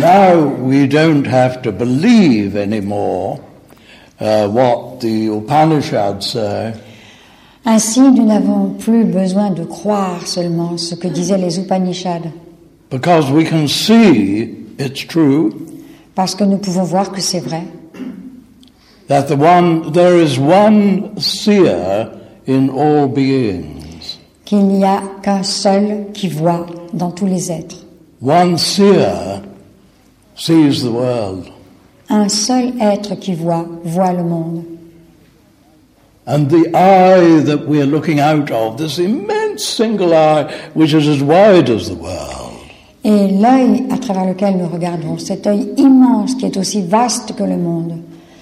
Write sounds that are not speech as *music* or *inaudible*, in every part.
now we don't have to believe anymore uh, what the Upanishads say, Ainsi, nous n'avons plus besoin de croire seulement ce que disaient les Upanishads, because we can see it's true. Parce que nous pouvons voir que c'est vrai, that the one there is one seer in all beings, qu'il n'y a qu'un seul qui voit dans tous les êtres. one seer sees the world, Un seul être qui voit, voit le monde. and the eye that we are looking out of, this immense single eye which is as wide as the world, Et l'œil à travers lequel nous regardons, cet œil immense qui est aussi vaste que le monde,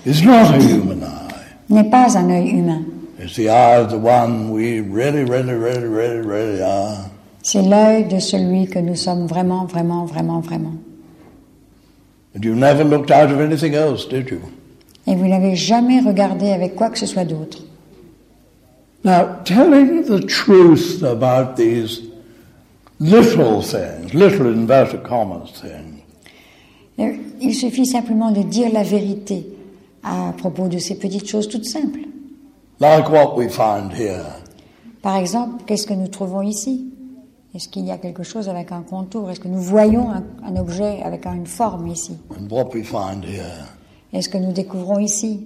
is not a human eye. n'est pas un œil humain. It's the eye of the one we really, really, really, really, really are. C'est l'œil de celui que nous sommes vraiment, vraiment, vraiment, vraiment. And you never looked out of anything else, did you? Et vous n'avez jamais regardé avec quoi que ce soit d'autre. Now, telling the truth about these little things, little inverted commas things, Il suffit simplement de dire la vérité à propos de ces petites choses toutes simples. like what we find here. Par exemple, qu'est-ce que nous trouvons ici? Est-ce qu'il y a quelque chose avec un contour? Est-ce que nous voyons un, un objet avec une forme ici? And what we find here. Est-ce que nous découvrons ici?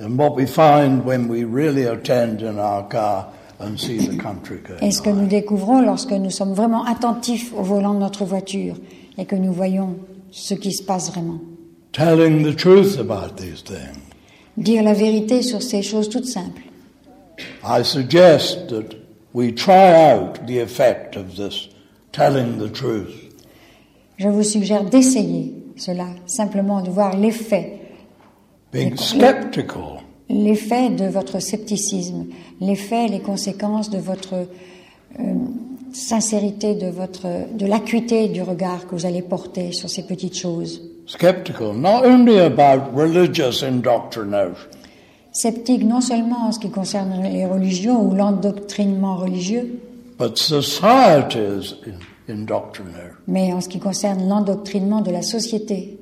And what we find when we really attend in our car and see the country going Est-ce que by. nous découvrons lorsque nous sommes vraiment attentifs au volant de notre voiture et que nous voyons ce qui se passe vraiment? Telling the truth about these things. Dire la vérité sur ces choses toutes simples. I suggest that we try out the effect of this telling the truth. Je vous suggère d'essayer cela, simplement de voir l'effet Being skeptical l'effet de votre scepticisme, l'effet, les conséquences de votre euh, sincérité, de votre, de l'acuité du regard que vous allez porter sur ces petites choses. skeptical not only about religious indoctrination, Sceptique non seulement en ce qui concerne les religions ou l'endoctrinement religieux, but society's in- indoctrination. mais en ce qui concerne l'endoctrinement de la société.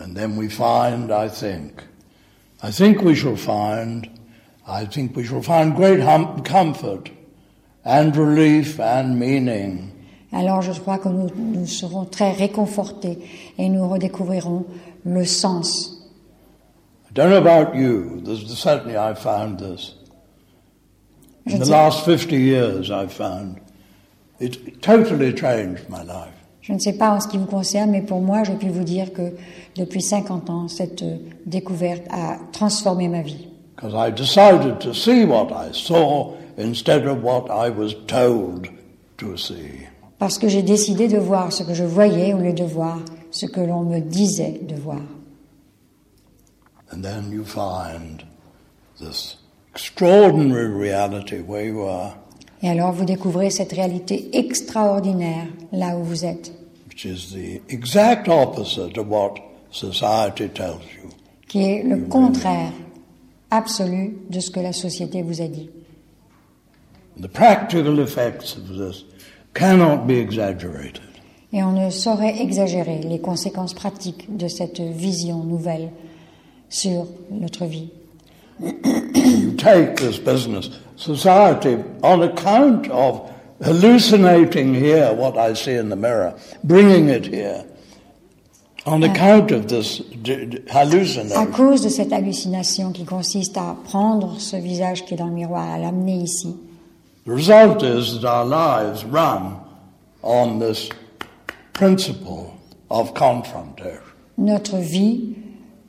And then we find, I think, I think we shall find, I think we shall find great hum- comfort and relief and meaning Alors je crois que nous, nous serons très réconfortés et nous redécouvrirons le sens. Don't know about you, certainly I found this. Je In ne the sais- last 50 years, I've found it totally changed my life. Je ne sais pas en ce qui vous concerne, mais pour moi, je puis vous dire que depuis 50 ans, cette euh, découverte a transformé ma vie. Because I decided to see what I saw instead of what I was told to see. Parce que j'ai décidé de voir ce que je voyais au lieu de voir ce que l'on me disait de voir. And then you find this extraordinary reality where you are, Et alors vous découvrez cette réalité extraordinaire là où vous êtes, which is the exact opposite of what society tells you. qui est le contraire absolu de ce que la société vous a dit. The practical effects of this cannot be exaggerated. Et on ne saurait exagérer les conséquences pratiques de cette vision nouvelle sur notre vie. You take this business, society, on account of hallucinating here what I see in the mirror, bringing it here, on account of this d- À hallucination, cause de cette hallucination qui consiste à prendre ce visage qui est dans le miroir, à l'amener ici, the result is that our lives run on this principle of confrontation. notre vie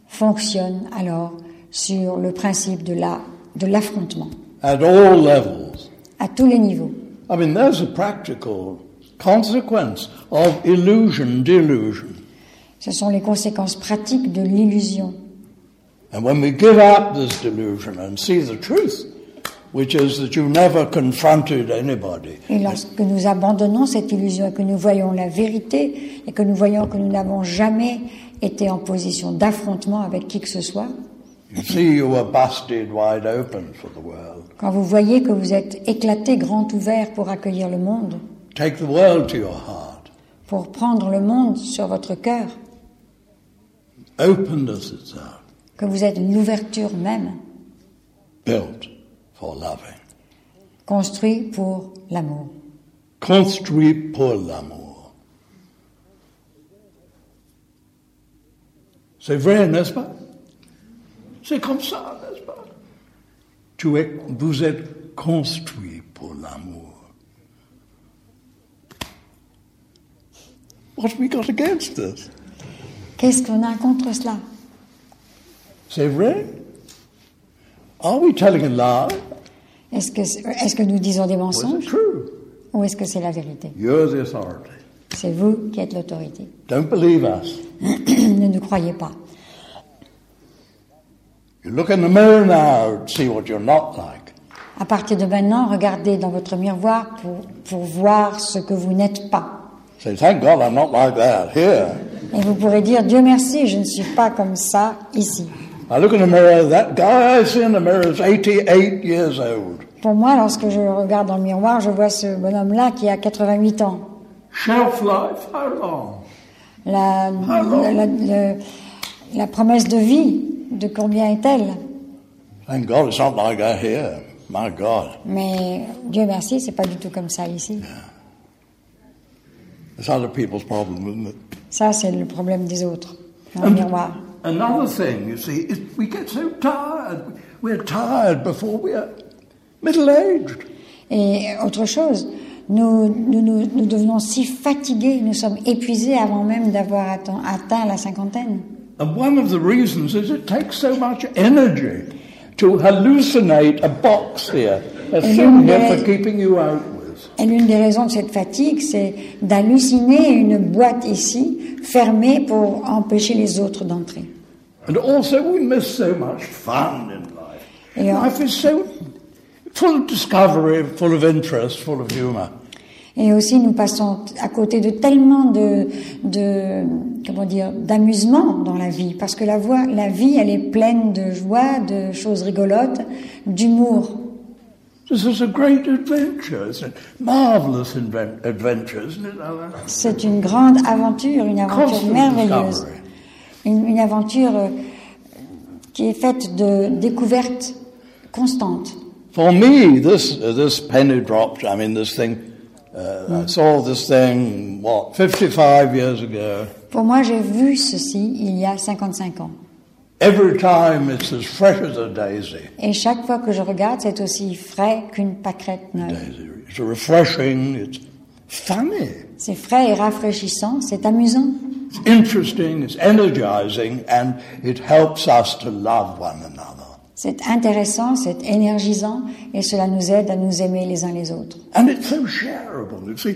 fonctionne alors sur le principe de la de l'affrontement At all levels. à tous les niveaux. I mean, there's a practical consequence of illusion, delusion. Ce sont les conséquences pratiques de l'illusion. And when we give up this delusion and see the truth, which is that you never confronted anybody, Et lorsque nous abandonnons cette illusion et que nous voyons la vérité et que nous voyons que nous n'avons jamais été en position d'affrontement avec qui que ce soit, you see you were busted wide open for the world. quand vous voyez que vous êtes éclaté grand ouvert pour accueillir le monde, Take the world to your heart. pour prendre le monde sur votre cœur, openness itself, que vous êtes l'ouverture même, built for loving. construit pour l'amour. Construit pour l'amour. C'est vrai, n'est-ce pas? C'est comme ça, n'est-ce pas? Tu es, Vous êtes construit pour l'amour. What we got against this? Qu'est-ce qu'on a contre cela? C'est vrai? Are we telling a lie? Est-ce que, nous disons des mensonges ou est-ce que c'est la vérité? You're the authority. C'est vous qui êtes l'autorité. Don't believe us. *clears throat* ne nous croyez pas. You look in the mirror now and see what you're not like. À partir de maintenant, regardez dans votre miroir pour, pour voir ce que vous n'êtes pas. Say, thank God I'm not like that here. Et vous pourrez dire, Dieu merci, je ne suis pas comme ça ici. I look in the mirror, that guy I see in the mirror is 88 years old. Pour moi, lorsque je regarde dans le miroir, je vois ce bonhomme-là qui a 88 ans. Shelf life, how long? La, la, la- le- la promesse de vie, de combien est-elle? Thank God it's not like that here. My God. Mais Dieu merci, c'est pas du tout comme ça ici. It's other people's problem, isn't it? Ça, c'est le problème des autres, dans le miroir. Another thing, you see, is we get so tired. We're tired before we are middle aged. Et autre chose, nous, nous, nous, nous devenons si fatigués, nous sommes épuisés avant même d'avoir atteint, atteint la cinquantaine. And one of the reasons is it takes so much energy to hallucinate a box here, a thing here for keeping you out Et l'une des raisons de cette fatigue, c'est d'halluciner une boîte ici, fermée pour empêcher les autres d'entrer. And also, we miss so much fun in life. Yeah. Life is so full of discovery, full of interest, full of humor. Et aussi, nous passons à côté de tellement de, de comment dire, d'amusement dans la vie, parce que la, voie, la vie, elle est pleine de joie, de choses rigolotes, d'humour. C'est une grande aventure, une aventure Constant merveilleuse, une, une aventure euh, qui est faite de découvertes constantes. For me, this uh, this penny dropped. I mean, this thing. Uh, I saw this thing what 55 years ago. Pour moi, j'ai vu ceci il y a 55 ans. Every time, it's as fresh as a daisy. Et chaque fois que je regarde, c'est aussi frais qu'une pâquerette neuve. It's refreshing. It's funny. C'est frais et rafraîchissant, c'est amusant. It's interesting. It's energizing, and it helps us to love one another. C'est intéressant, c'est énergisant et cela nous aide à nous aimer les uns les autres. And it's so shareable. You see,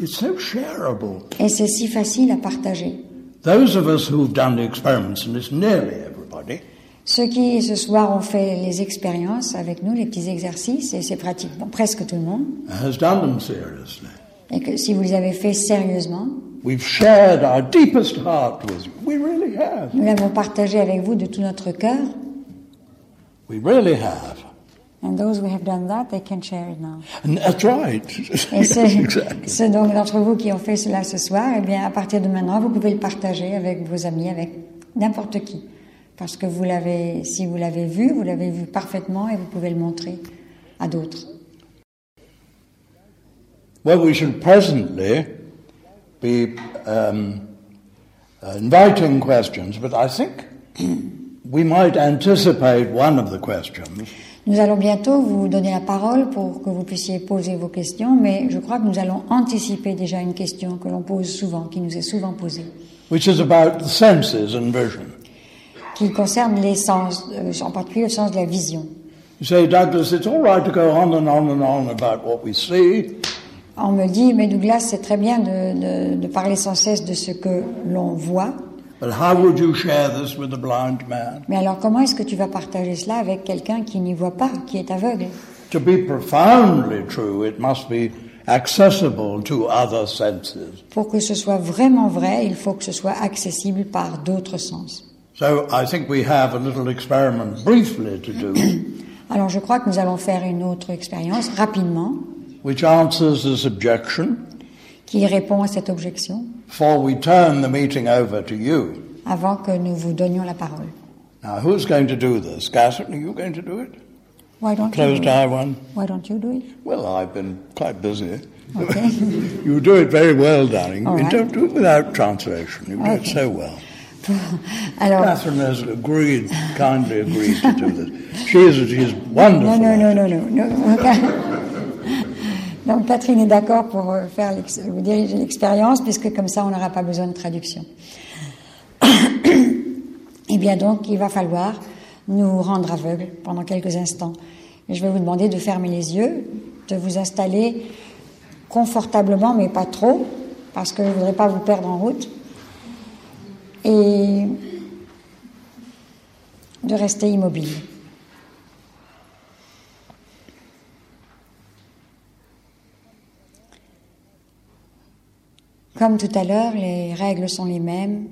it's so shareable. Et c'est si facile à partager. Those of us who've done the experiments, and it's nearly everybody, Ceux qui ce soir ont fait les expériences avec nous, les petits exercices, et c'est pratiquement presque tout le monde, has done them seriously. et que si vous les avez fait sérieusement, We've shared our deepest heart with you. We really have. nous l'avons partagé avec vous de tout notre cœur. We really have. And those who have done that, they can share it now. And that's right. *laughs* Et *laughs* ceux, exactly. ceux donc d'entre vous qui ont fait cela ce soir, eh bien, à partir de maintenant, vous pouvez le partager avec vos amis, avec n'importe qui. Parce que vous l'avez, si vous l'avez vu, vous l'avez vu parfaitement et vous pouvez le montrer à d'autres. Well, we should presently be um, inviting questions, but I think *clears throat* we might anticipate one of the questions. Nous allons bientôt vous donner la parole pour que vous puissiez poser vos questions, mais je crois que nous allons anticiper déjà une question que l'on pose souvent, qui nous est souvent posée, which is about the senses and vision. Qui concerne les sens, euh, en particulier le sens de la vision. On me dit, mais Douglas, c'est très bien de, de- de parler sans cesse de ce que l'on voit, but how would you share this with a blind man? mais alors comment est-ce que tu vas partager cela avec quelqu'un qui n'y voit pas, qui est aveugle? To be profoundly true, it must be accessible to other senses. Pour que ce soit vraiment vrai, il faut que ce soit accessible par d'autres sens. So I think we have a little experiment briefly to do, *clears throat* Alors je crois que nous allons faire une autre expérience rapidement, which answers this objection qui répond à cette objection before we turn the meeting over to you. avant que nous vous donnions la parole. Now, who's going to do this? Catherine, are you going to do it? Why don't, you do it? eye one. Why don't you do it? Well, I've been quite busy. Okay. *laughs* you do it very well, darling. All You right. don't do it without translation. You do it Okay. so well. *laughs* Alors, Catherine has agreed, kindly agreed to do this. She is, she is wonderful. non, non, non, non, non. Donc Catherine est d'accord pour euh, faire vous diriger l'expérience, puisque comme ça on n'aura pas besoin de traduction. *coughs* Eh bien donc, il va falloir nous rendre aveugles pendant quelques instants. Et je vais vous demander de fermer les yeux, de vous installer confortablement, mais pas trop, parce que je ne voudrais pas vous perdre en route. Et de rester immobile. Comme tout à l'heure, les règles sont les mêmes.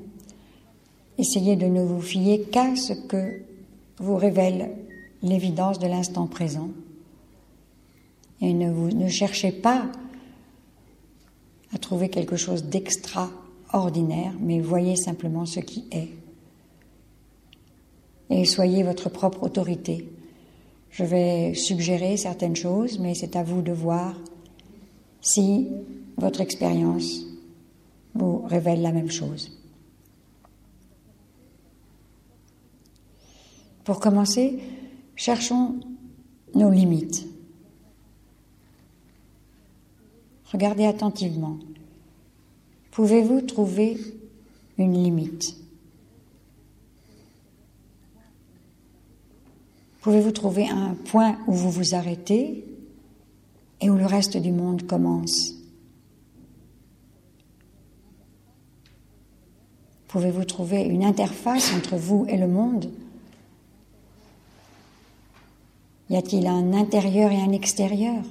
Essayez de ne vous fier qu'à ce que vous révèle l'évidence de l'instant présent. Et ne, ne cherchez pas à trouver quelque chose d'extraordinaire, mais voyez simplement ce qui est. Et soyez votre propre autorité. Je vais suggérer certaines choses, mais c'est à vous de voir si votre expérience vous révèle la même chose. Pour commencer, cherchons nos limites. Regardez attentivement. Pouvez-vous trouver une limite? Pouvez-vous trouver un point où vous vous arrêtez et où le reste du monde commence? Pouvez-vous trouver une interface entre vous et le monde? Y a-t-il un intérieur et un extérieur?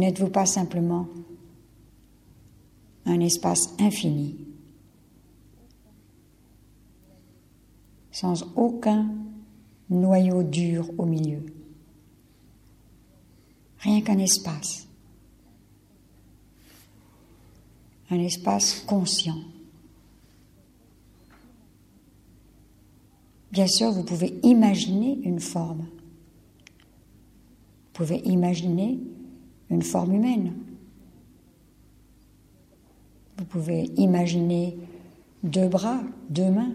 N'êtes-vous pas simplement un espace infini, sans aucun noyau dur au milieu Rien qu'un espace. Un espace conscient? Bien sûr, vous pouvez imaginer une forme. Vous pouvez imaginer une forme humaine. Vous pouvez imaginer deux bras, deux mains.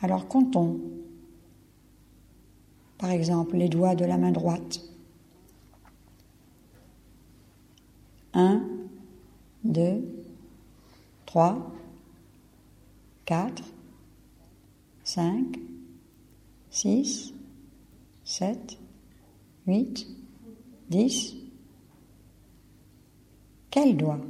Alors comptons. Par exemple, les doigts de la main droite. Un, deux, trois, quatre, cinq, six, sept, huit, dix. Quel doigt?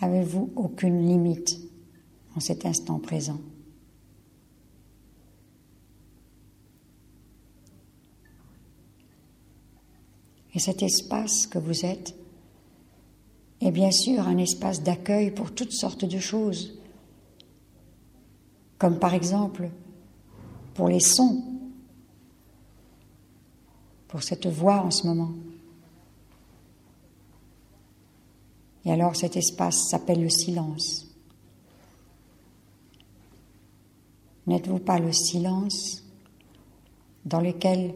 Avez-vous aucune limite en cet instant présent? Et cet espace que vous êtes est bien sûr un espace d'accueil pour toutes sortes de choses, comme par exemple pour les sons, pour cette voix en ce moment. Et alors cet espace s'appelle le silence. N'êtes-vous pas le silence dans lequel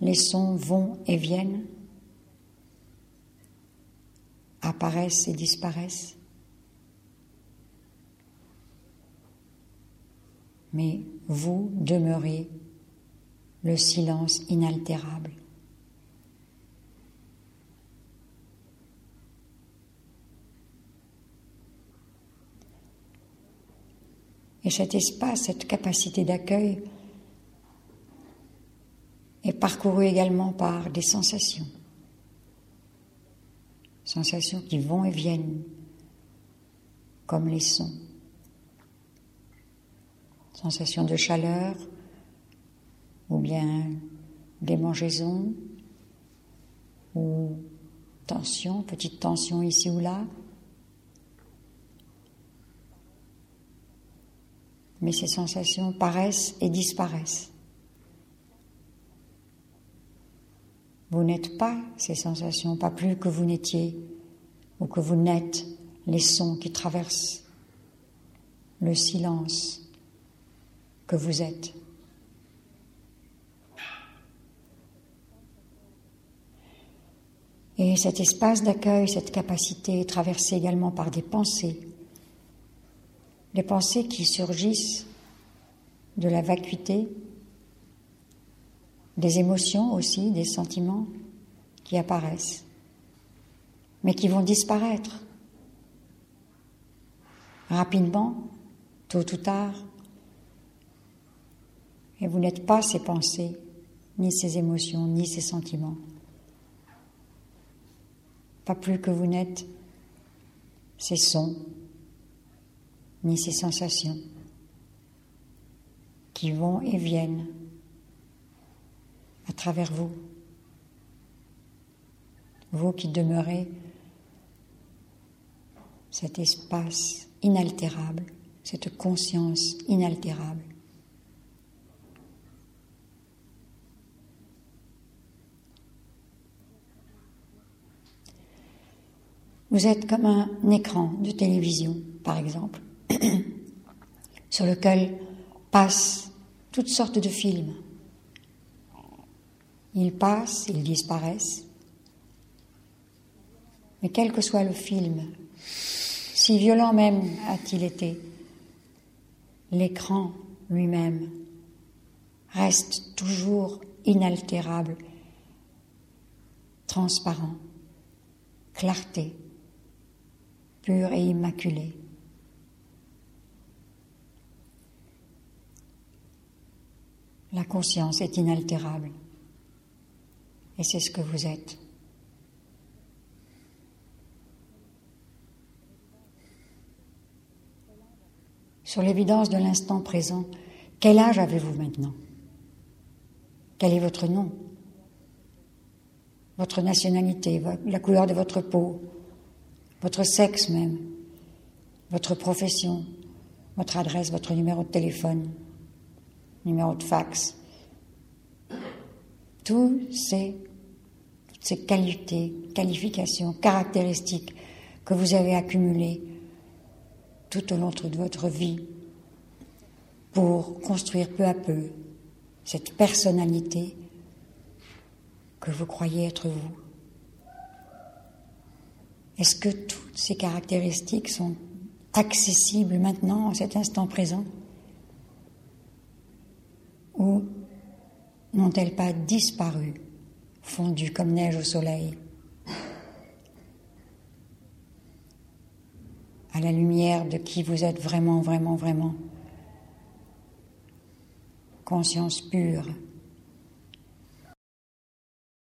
les sons vont et viennent, apparaissent et disparaissent? Mais vous demeurez le silence inaltérable. Et cet espace, cette capacité d'accueil est parcouru également par des sensations. Sensations qui vont et viennent, comme les sons. Sensations de chaleur, ou bien démangeaison, ou tension, petite tension ici ou là. mais ces sensations paraissent et disparaissent. Vous n'êtes pas ces sensations, pas plus que vous n'étiez ou que vous n'êtes les sons qui traversent le silence que vous êtes. Et cet espace d'accueil, cette capacité est traversée également par des pensées. Des pensées qui surgissent de la vacuité, des émotions aussi, des sentiments qui apparaissent, mais qui vont disparaître rapidement, tôt ou tard. Et vous n'êtes pas ces pensées, ni ces émotions, ni ces sentiments pas plus que vous n'êtes ces sons, ni ces sensations qui vont et viennent à travers vous, vous qui demeurez cet espace inaltérable, cette conscience inaltérable. Vous êtes comme un écran de télévision, par exemple, *clears throat* sur lequel passent toutes sortes de films. Ils passent, ils disparaissent. Mais quel que soit le film, si violent même a-t-il été, l'écran lui-même reste toujours inaltérable, transparent, clarté pur et immaculé. La conscience est inaltérable. Et c'est ce que vous êtes. Sur l'évidence de l'instant présent, quel âge avez-vous maintenant? Quel est votre nom? Votre nationalité, la couleur de votre peau, votre sexe même, votre profession, votre adresse, votre numéro de téléphone, numéro de fax. Tous ces, toutes ces qualités, qualifications, caractéristiques que vous avez accumulées tout au long de votre vie pour construire peu à peu cette personnalité que vous croyez être vous. Est-ce que toutes ces caractéristiques sont accessibles maintenant, en cet instant présent? Ou n'ont-elles pas disparu, fondues comme neige au soleil? À la lumière de qui vous êtes vraiment, vraiment, vraiment? Conscience pure,